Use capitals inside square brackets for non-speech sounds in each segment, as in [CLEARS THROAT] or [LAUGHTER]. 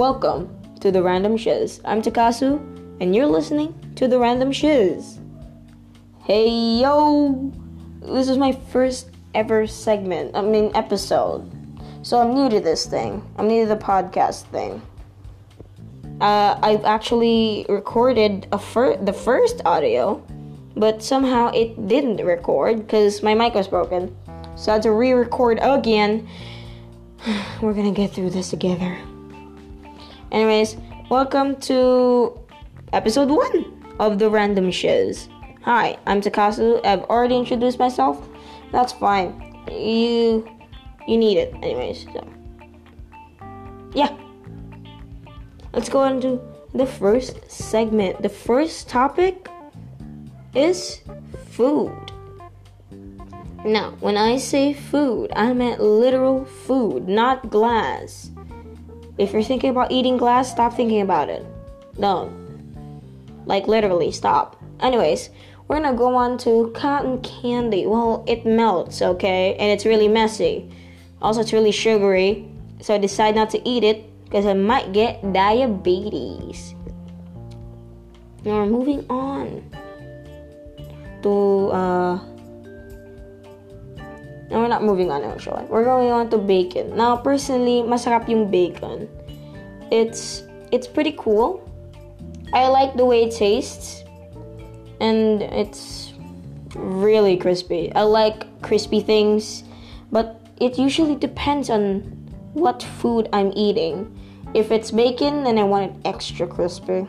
Welcome to the Random Shiz. I'm Takasu, and you're listening to the Random Shiz. Hey yo! This is my first ever segment, I mean, episode. So I'm new to this thing. I'm new to the podcast thing. Uh, I've actually recorded fir- the first audio, but somehow it didn't record because my mic was broken. So I had to re record again. [SIGHS] We're gonna get through this together. Anyways, welcome to episode one of the Random Shiz. Hi, I'm Takasu. I've already introduced myself. That's fine. You you need it anyways. So yeah. Let's go into the first segment. The first topic is food. Now, when I say food, I meant literal food, not glass. If you're thinking about eating glass, stop thinking about it. No. Like literally, stop. Anyways, we're gonna go on to cotton candy. Well, it melts, okay? And it's really messy. Also, it's really sugary. So I decided not to eat it because I might get diabetes. Now we're moving on to uh no, we're not moving on actually. We're going on to bacon. Now, personally, masarap yung bacon. It's it's pretty cool. I like the way it tastes, and it's really crispy. I like crispy things, but it usually depends on what food I'm eating. If it's bacon, then I want it extra crispy.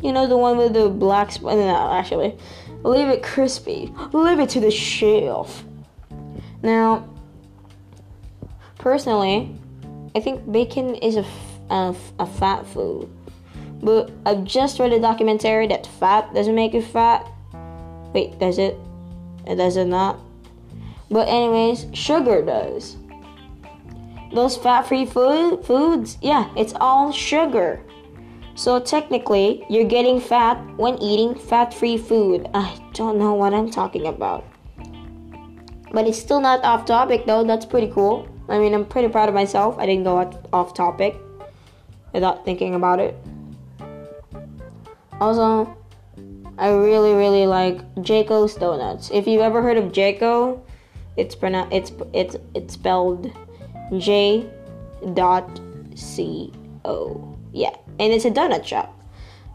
You know the one with the black spot. No, actually, leave it crispy. Leave it to the shelf. Now, personally, I think bacon is a, a fat food. But I've just read a documentary that fat doesn't make you fat. Wait, does it? It does it not? But anyways, sugar does. Those fat-free food foods, yeah, it's all sugar. So technically, you're getting fat when eating fat-free food. I don't know what I'm talking about. But it's still not off topic though. That's pretty cool. I mean, I'm pretty proud of myself. I didn't go off topic without thinking about it. Also, I really, really like Jayco's donuts. If you've ever heard of Jayco, it's pronounced it's it's it's spelled J dot C O. Yeah, and it's a donut shop.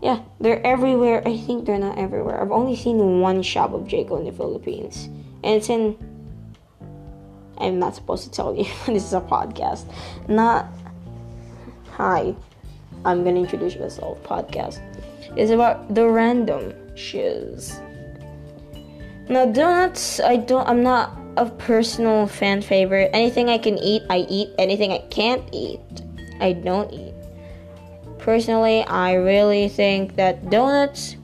Yeah, they're everywhere. I think they're not everywhere. I've only seen one shop of Jayco in the Philippines, and it's in. I'm not supposed to tell you. [LAUGHS] this is a podcast. Not. Hi, I'm gonna introduce myself. Podcast It's about the random shiz. Now donuts, I don't. I'm not a personal fan favorite. Anything I can eat, I eat. Anything I can't eat, I don't eat. Personally, I really think that donuts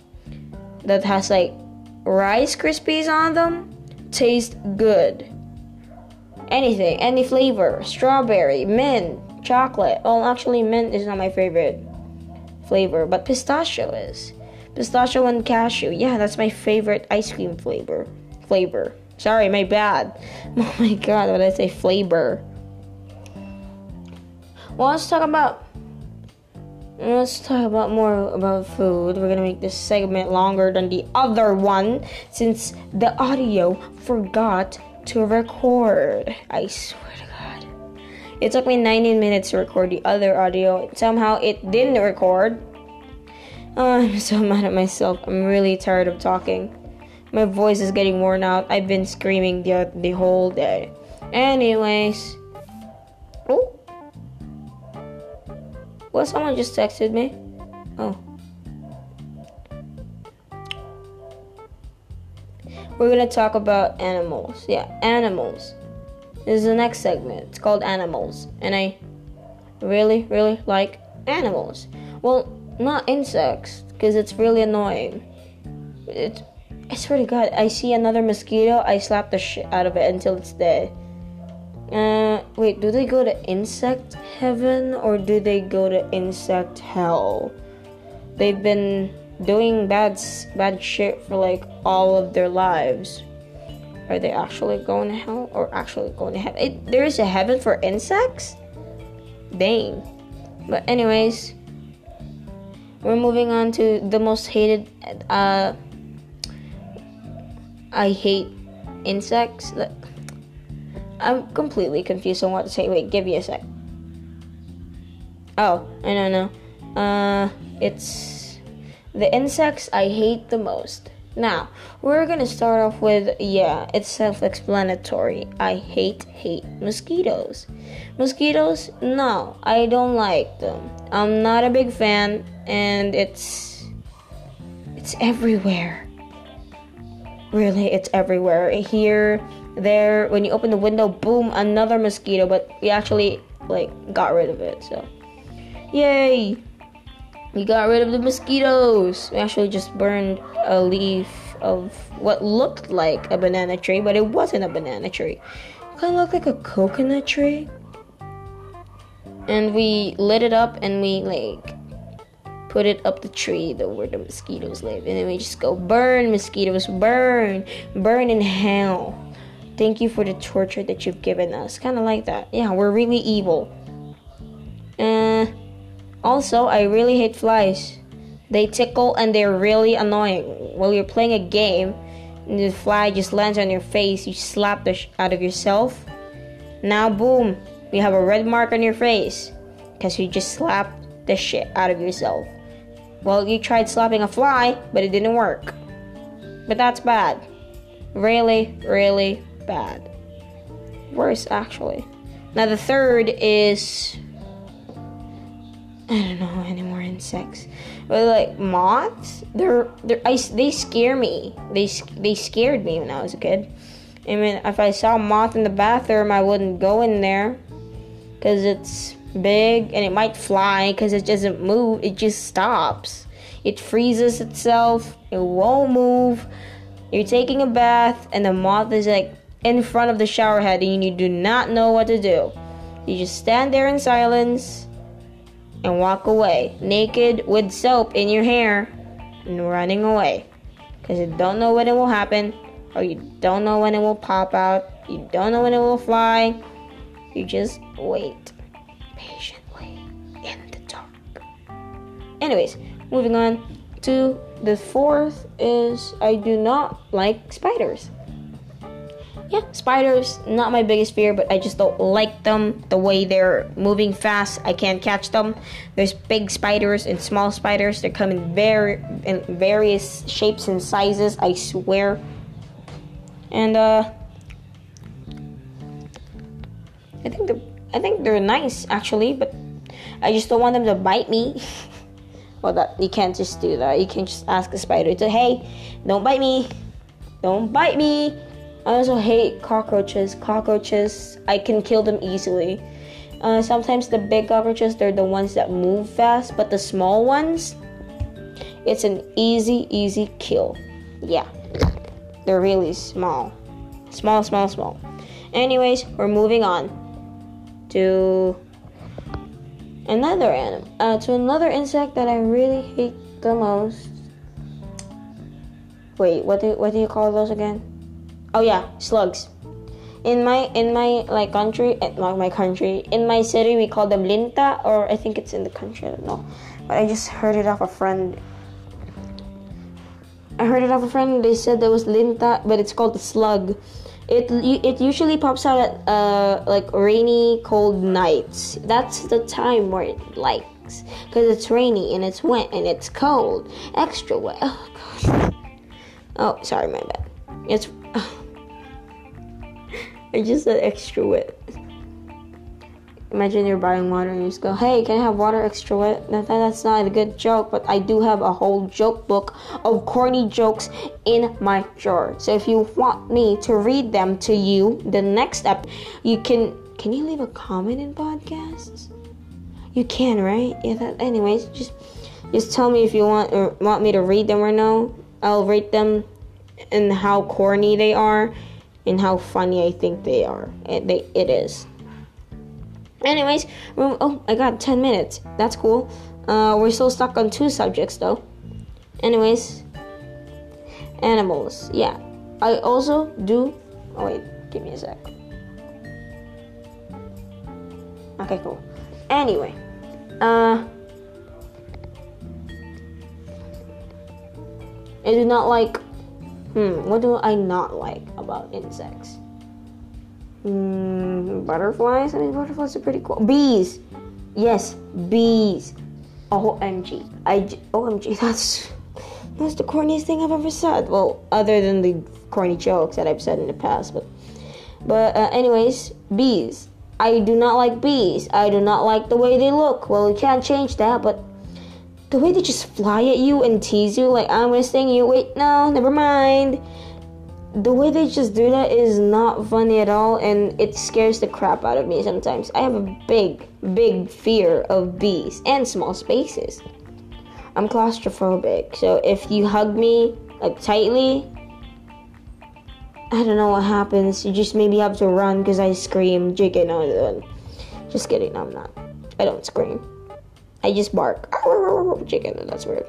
that has like Rice Krispies on them taste good. Anything, any flavor, strawberry, mint, chocolate. Well, actually, mint is not my favorite flavor, but pistachio is. Pistachio and cashew. Yeah, that's my favorite ice cream flavor. Flavor. Sorry, my bad. [LAUGHS] Oh my god, what did I say? Flavor. Well, let's talk about. Let's talk about more about food. We're gonna make this segment longer than the other one since the audio forgot to record. I swear to God. It took me 19 minutes to record the other audio. Somehow it didn't record. Oh, I'm [LAUGHS] so mad at myself. I'm really tired of talking. My voice is getting worn out. I've been screaming the, the whole day. Anyways. Oh. Well, someone just texted me. Oh. We're gonna talk about animals. Yeah, animals. This is the next segment. It's called animals. And I really, really like animals. Well, not insects, because it's really annoying. It's I swear to God, I see another mosquito, I slap the shit out of it until it's dead. Uh, wait, do they go to insect heaven or do they go to insect hell? They've been doing bad bad shit for like all of their lives. Are they actually going to hell or actually going to heaven? It, there is a heaven for insects? Dang. But anyways, we're moving on to the most hated. Uh, I hate insects. I'm completely confused on what to say. Wait, give me a sec. Oh, I don't know. Uh, it's the insects I hate the most. Now, we're gonna start off with yeah, it's self explanatory. I hate, hate mosquitoes. Mosquitoes, no, I don't like them. I'm not a big fan, and it's. It's everywhere. Really, it's everywhere. Here, there, when you open the window, boom, another mosquito, but we actually, like, got rid of it, so. Yay! We got rid of the mosquitoes. We actually just burned a leaf of what looked like a banana tree, but it wasn't a banana tree. It kind of looked like a coconut tree. And we lit it up and we like put it up the tree the, where the mosquitoes live. And then we just go burn mosquitoes, burn, burn in hell. Thank you for the torture that you've given us. Kind of like that. Yeah, we're really evil. Also, I really hate flies. They tickle and they're really annoying. While you're playing a game, and the fly just lands on your face, you slap the sh- out of yourself. Now, boom, you have a red mark on your face because you just slapped the shit out of yourself. Well, you tried slapping a fly, but it didn't work. But that's bad. Really, really bad. Worse, actually. Now, the third is I don't know any more insects. But like moths, they're they're I, they scare me. They they scared me when I was a kid. I mean, if I saw a moth in the bathroom, I wouldn't go in there because it's big and it might fly because it doesn't move. It just stops. It freezes itself. It won't move. You're taking a bath and the moth is like in front of the shower head and you do not know what to do. You just stand there in silence and walk away, naked with soap in your hair and running away. Because you don't know when it will happen, or you don't know when it will pop out, you don't know when it will fly. You just wait patiently in the dark. Anyways, moving on to the fourth is I do not like spiders yeah, spiders, not my biggest fear, but I just don't like them. The way they're moving fast, I can't catch them. There's big spiders and small spiders. They come in very in various shapes and sizes. I swear. And uh, I think they're I think they're nice actually, but I just don't want them to bite me. [LAUGHS] well, that you can't just do that. You can just ask a spider to, hey, don't bite me, don't bite me. I also hate cockroaches. Cockroaches, I can kill them easily. Uh, sometimes the big cockroaches, they're the ones that move fast, but the small ones, it's an easy, easy kill. Yeah, they're really small. Small, small, small. Anyways, we're moving on to another animal, uh, to another insect that I really hate the most. Wait, what do what do you call those again? Oh yeah, slugs. In my in my like country, eh, not my country, in my city we call them linta, or I think it's in the country. I don't know, but I just heard it off a friend. I heard it off a friend. They said there was linta, but it's called the slug. It it usually pops out at uh, like rainy, cold nights. That's the time where it likes, cause it's rainy and it's wet and it's cold, extra wet. Oh. Oh, sorry, my bad. It's. I just said extra wet. Imagine you're buying water and you just go, hey, can I have water extra wet? That, that's not a good joke, but I do have a whole joke book of corny jokes in my drawer. So if you want me to read them to you the next step, you can. Can you leave a comment in podcasts? You can, right? Yeah. That. Anyways, just just tell me if you want or want me to read them or no. I'll rate them and how corny they are and how funny I think they are. It, they, it is. Anyways, oh, I got 10 minutes. That's cool. Uh, we're still stuck on two subjects though. Anyways, animals. Yeah. I also do. Oh, wait, give me a sec. Okay, cool. Anyway, Uh, I do not like. Hmm, what do I not like about insects? Hmm, butterflies. I mean, butterflies are pretty cool. Bees. Yes, bees. OMG. I OMG. [LAUGHS] That's that's the corniest thing I've ever said. Well, other than the corny jokes that I've said in the past, but but uh, anyways, bees. I do not like bees. I do not like the way they look. Well, you can't change that, but the way they just fly at you and tease you, like I'm gonna sting you. Wait, no, never mind. The way they just do that is not funny at all, and it scares the crap out of me sometimes. I have a big, big fear of bees and small spaces. I'm claustrophobic, so if you hug me like tightly, I don't know what happens. You just maybe have to run because I scream. Chicken, no, just kidding. I'm not. I don't scream. I just bark. [LAUGHS] Chicken, that's weird.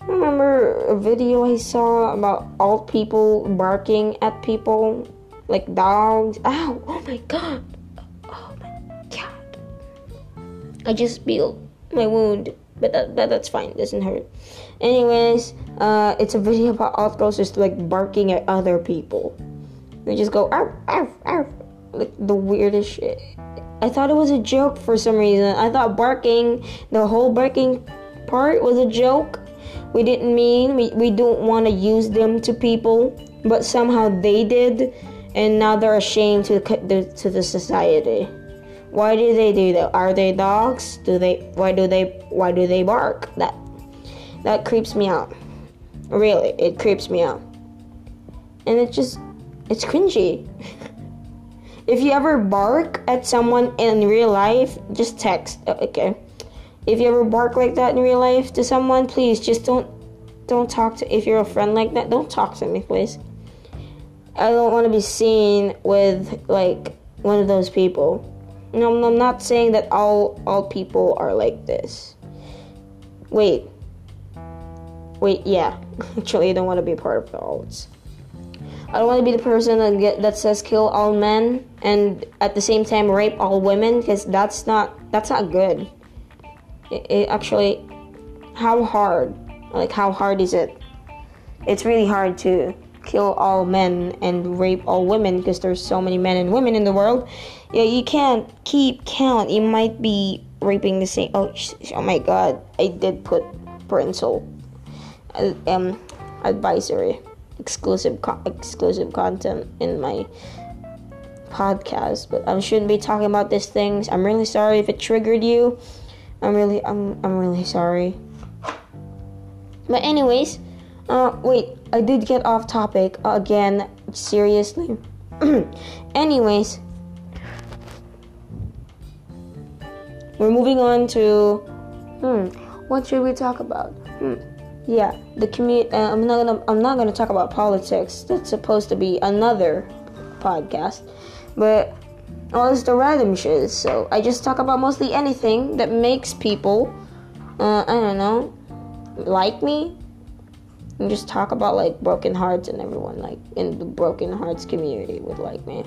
I remember a video I saw about old people barking at people like dogs. [LAUGHS] Ow! Oh my god! Oh my god! I just feel my wound, but that, that that's fine. It doesn't hurt. Anyways, uh, it's a video about girls just like barking at other people. They just go arf arf arf like the weirdest shit. I thought it was a joke for some reason. I thought barking, the whole barking part was a joke. We didn't mean we, we don't want to use them to people, but somehow they did, and now they're ashamed to the, to the society. Why do they do that? Are they dogs? Do they? Why do they? Why do they bark? That that creeps me out. Really, it creeps me out, and it just it's cringy. [LAUGHS] if you ever bark at someone in real life, just text. Uh, okay. If you ever bark like that in real life to someone, please just don't don't talk to if you're a friend like that, don't talk to me, please. I don't want to be seen with like one of those people. No, I'm not saying that all all people are like this. Wait. Wait, yeah. [LAUGHS] Actually, I don't want to be part of the alts. I don't want to be the person that get, that says kill all men and at the same time rape all women because that's not that's not good. It, it actually, how hard? Like how hard is it? It's really hard to kill all men and rape all women because there's so many men and women in the world. Yeah, you can't keep count. You might be raping the same. Oh, oh my God! I did put parental uh, um advisory exclusive co- exclusive content in my podcast, but I shouldn't be talking about these things. I'm really sorry if it triggered you. I'm really I'm I'm really sorry. But anyways, uh wait, I did get off topic again, seriously. [CLEARS THROAT] anyways, we're moving on to hmm, what should we talk about? Hmm yeah the community uh, i'm not gonna i'm not gonna talk about politics. That's supposed to be another podcast. But well it's the random shiz so i just talk about mostly anything that makes people uh, i don't know like me. And just talk about like broken hearts and everyone like in the broken hearts community would like me.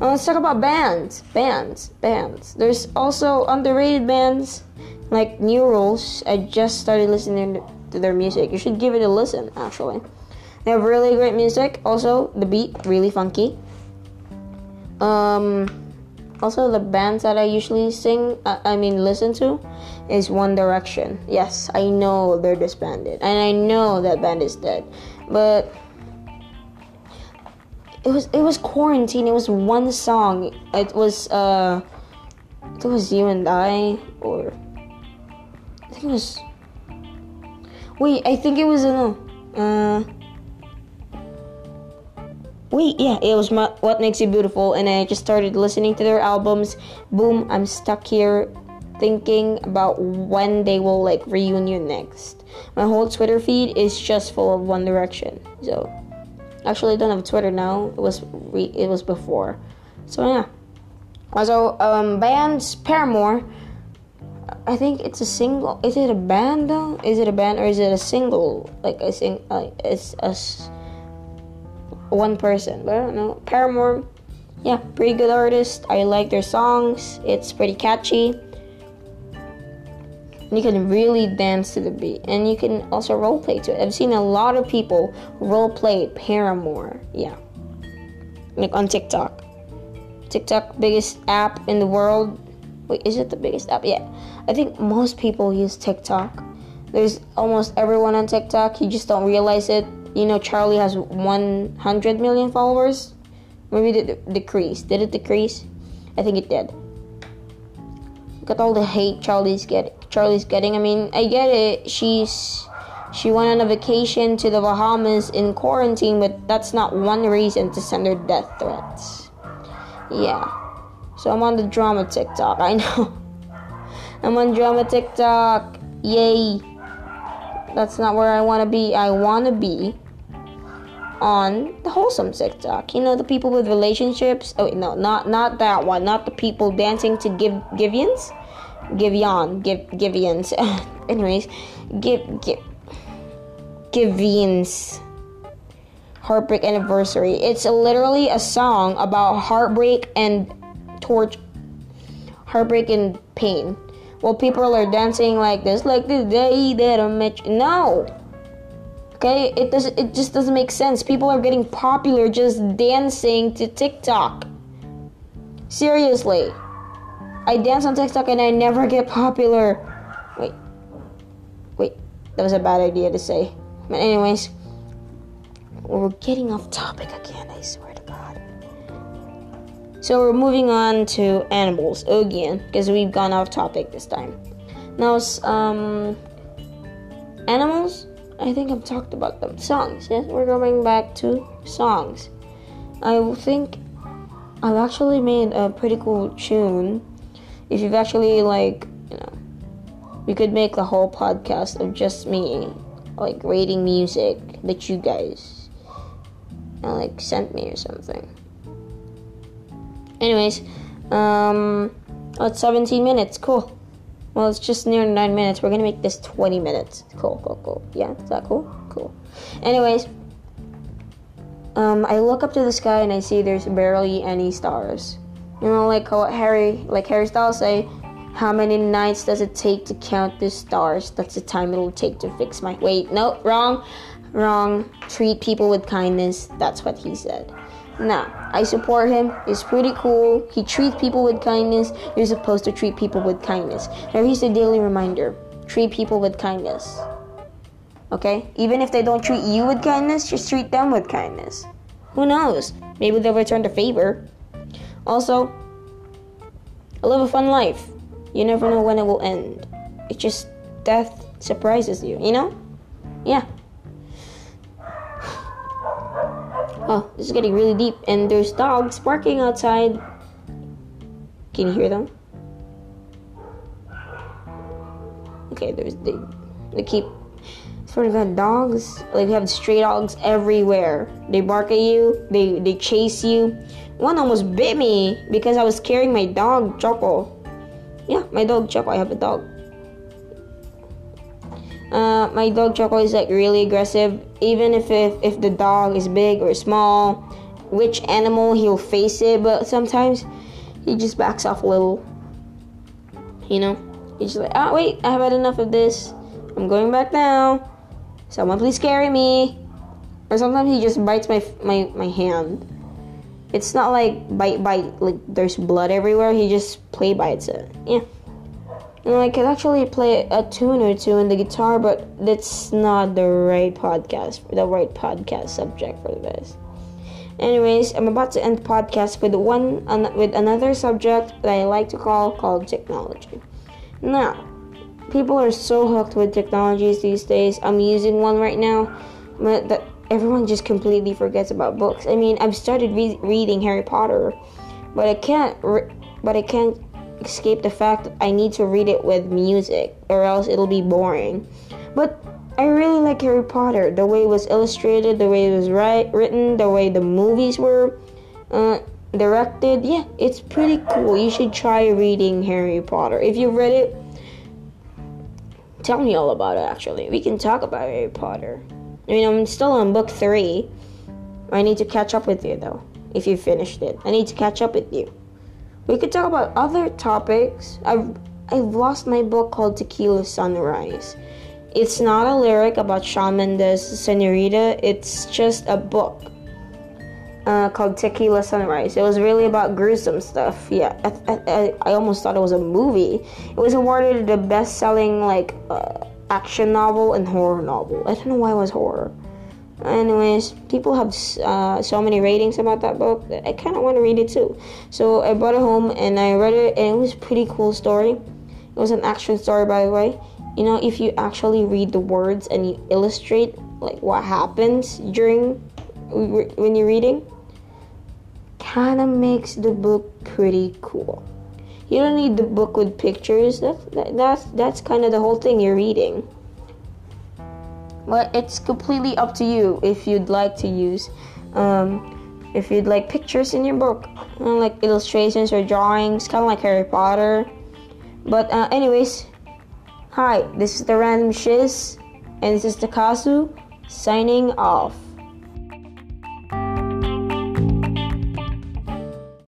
Uh, let's talk about bands bands bands. There's also underrated bands like new rules. I just started listening to to their music. You should give it a listen, actually. They have really great music. Also, the beat really funky. Um, also the bands that I usually sing, uh, I mean listen to, is One Direction. Yes, I know they're disbanded, and I know that band is dead, but it was it was quarantine. It was one song. It was uh, it was you and I, or I think it was Wait, I think it was in uh Wait, yeah, it was my, What Makes You Beautiful and I just started listening to their albums. Boom, I'm stuck here thinking about when they will like reunion next. My whole Twitter feed is just full of One Direction. So actually I don't have Twitter now. It was re- it was before. So yeah. Also um bands Paramore I think it's a single. Is it a band though? Is it a band or is it a single? Like a sing, like it's a one person. But I don't know. Paramore, yeah, pretty good artist. I like their songs. It's pretty catchy. And you can really dance to the beat. And you can also role play to it. I've seen a lot of people role play Paramore. Yeah. Like on TikTok. TikTok, biggest app in the world. Wait, is it the biggest app? Yeah. I think most people use TikTok. There's almost everyone on TikTok. You just don't realize it. You know, Charli has 100 million followers. Maybe it decrease. Did it decrease? I think it did. Look at all the hate Charli's getting. Charli's getting. I mean, I get it. She's she went on a vacation to the Bahamas in quarantine, but that's not one reason to send her death threats. Yeah. So I'm on the drama TikTok. I know. I'm on drama TikTok. Yay. That's not where I want to be. I want to be on the wholesome TikTok. You know, the people with relationships. Oh, no, not not that one. Not the people dancing to give Givians. Giveon. Give Givians. [LAUGHS] Anyways, give give Givians. Heartbreak Anniversary. It's literally a song about heartbreak and torch, heartbreak and pain. Well, people are dancing like this, like the day that I met you. No. Okay, it does. It just doesn't make sense. People are getting popular just dancing to TikTok. Seriously, I dance on TikTok and I never get popular. Wait, wait, that was a bad idea to say. But anyways, we're getting off topic again. I swear. So we're moving on to animals again because we've gone off topic this time. Now, um, animals. I think I've talked about them. Songs. Yes, we're going back to songs. I think I've actually made a pretty cool tune. If you've actually like, you know, we could make the whole podcast of just me, like rating music that you guys uh, like sent me or something. Anyways, um, oh, it's 17 minutes. Cool. Well, it's just near 9 minutes. We're gonna make this 20 minutes. Cool, cool, cool. Yeah, is that cool? Cool. Anyways, um, I look up to the sky and I see there's barely any stars. You know, like how Harry, like Harry Styles say, how many nights does it take to count the stars? That's the time it'll take to fix my. Wait, no, wrong, wrong. Treat people with kindness. That's what he said. Nah, I support him. It's pretty cool. He treats people with kindness. You're supposed to treat people with kindness. Here's a daily reminder treat people with kindness. Okay? Even if they don't treat you with kindness, just treat them with kindness. Who knows? Maybe they'll return the favor. Also, I live a fun life. You never know when it will end. It just, death surprises you, you know? Yeah. Oh, this is getting really deep, and there's dogs barking outside. Can you hear them? Okay, there's they, they keep. Sort of got dogs. Like we have stray dogs everywhere. They bark at you. They they chase you. One almost bit me because I was carrying my dog Choco. Yeah, my dog Choco. I have a dog. Uh, my dog Choco is like really aggressive. Even if, if if the dog is big or small, which animal he'll face it. But sometimes he just backs off a little. You know, he's just like, oh wait, I have had enough of this. I'm going back now. Someone please carry me. Or sometimes he just bites my my my hand. It's not like bite bite like there's blood everywhere. He just play bites it. Yeah. And I could actually play a tune or two in the guitar, but that's not the right podcast, the right podcast subject for this. Anyways, I'm about to end the podcast with one with another subject that I like to call called technology. Now, people are so hooked with technologies these days. I'm using one right now, but everyone just completely forgets about books. I mean, I've started re- reading Harry Potter, but I can't. Re- but I can't escape the fact that I need to read it with music, or else it'll be boring. But I really like Harry Potter. The way it was illustrated, the way it was write, written, the way the movies were uh, directed. Yeah, it's pretty cool. You should try reading Harry Potter. If you read it, tell me all about it. Actually, we can talk about Harry Potter. I mean, I'm still on book three. I need to catch up with you though. If you finished it, I need to catch up with you. We could talk about other topics. I've I've lost my book called Tequila Sunrise. It's not a lyric about Shawn Mendes' Senorita. It's just a book uh, called Tequila Sunrise. It was really about gruesome stuff. Yeah, I, I, I almost thought it was a movie. It was awarded the best-selling like uh, action novel and horror novel. I don't know why it was horror. Anyways, people have uh, so many ratings about that book that I kind of want to read it too. So I brought it home and I read it, and it was pretty cool story. It was an action story, by the way. You know, if you actually read the words and you illustrate like what happens during when you're reading, kind of makes the book pretty cool. You don't need the book with pictures. That's that, that's that's kind of the whole thing you're reading. But it's completely up to you if you'd like to use, um, if you'd like pictures in your book, like illustrations or drawings, kind of like Harry Potter. But uh, anyways, hi, this is the Random Shiz, and this is Takasu signing off.